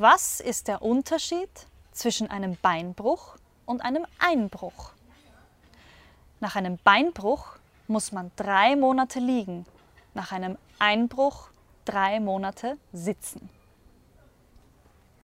Was ist der Unterschied zwischen einem Beinbruch und einem Einbruch? Nach einem Beinbruch muss man drei Monate liegen, nach einem Einbruch drei Monate sitzen.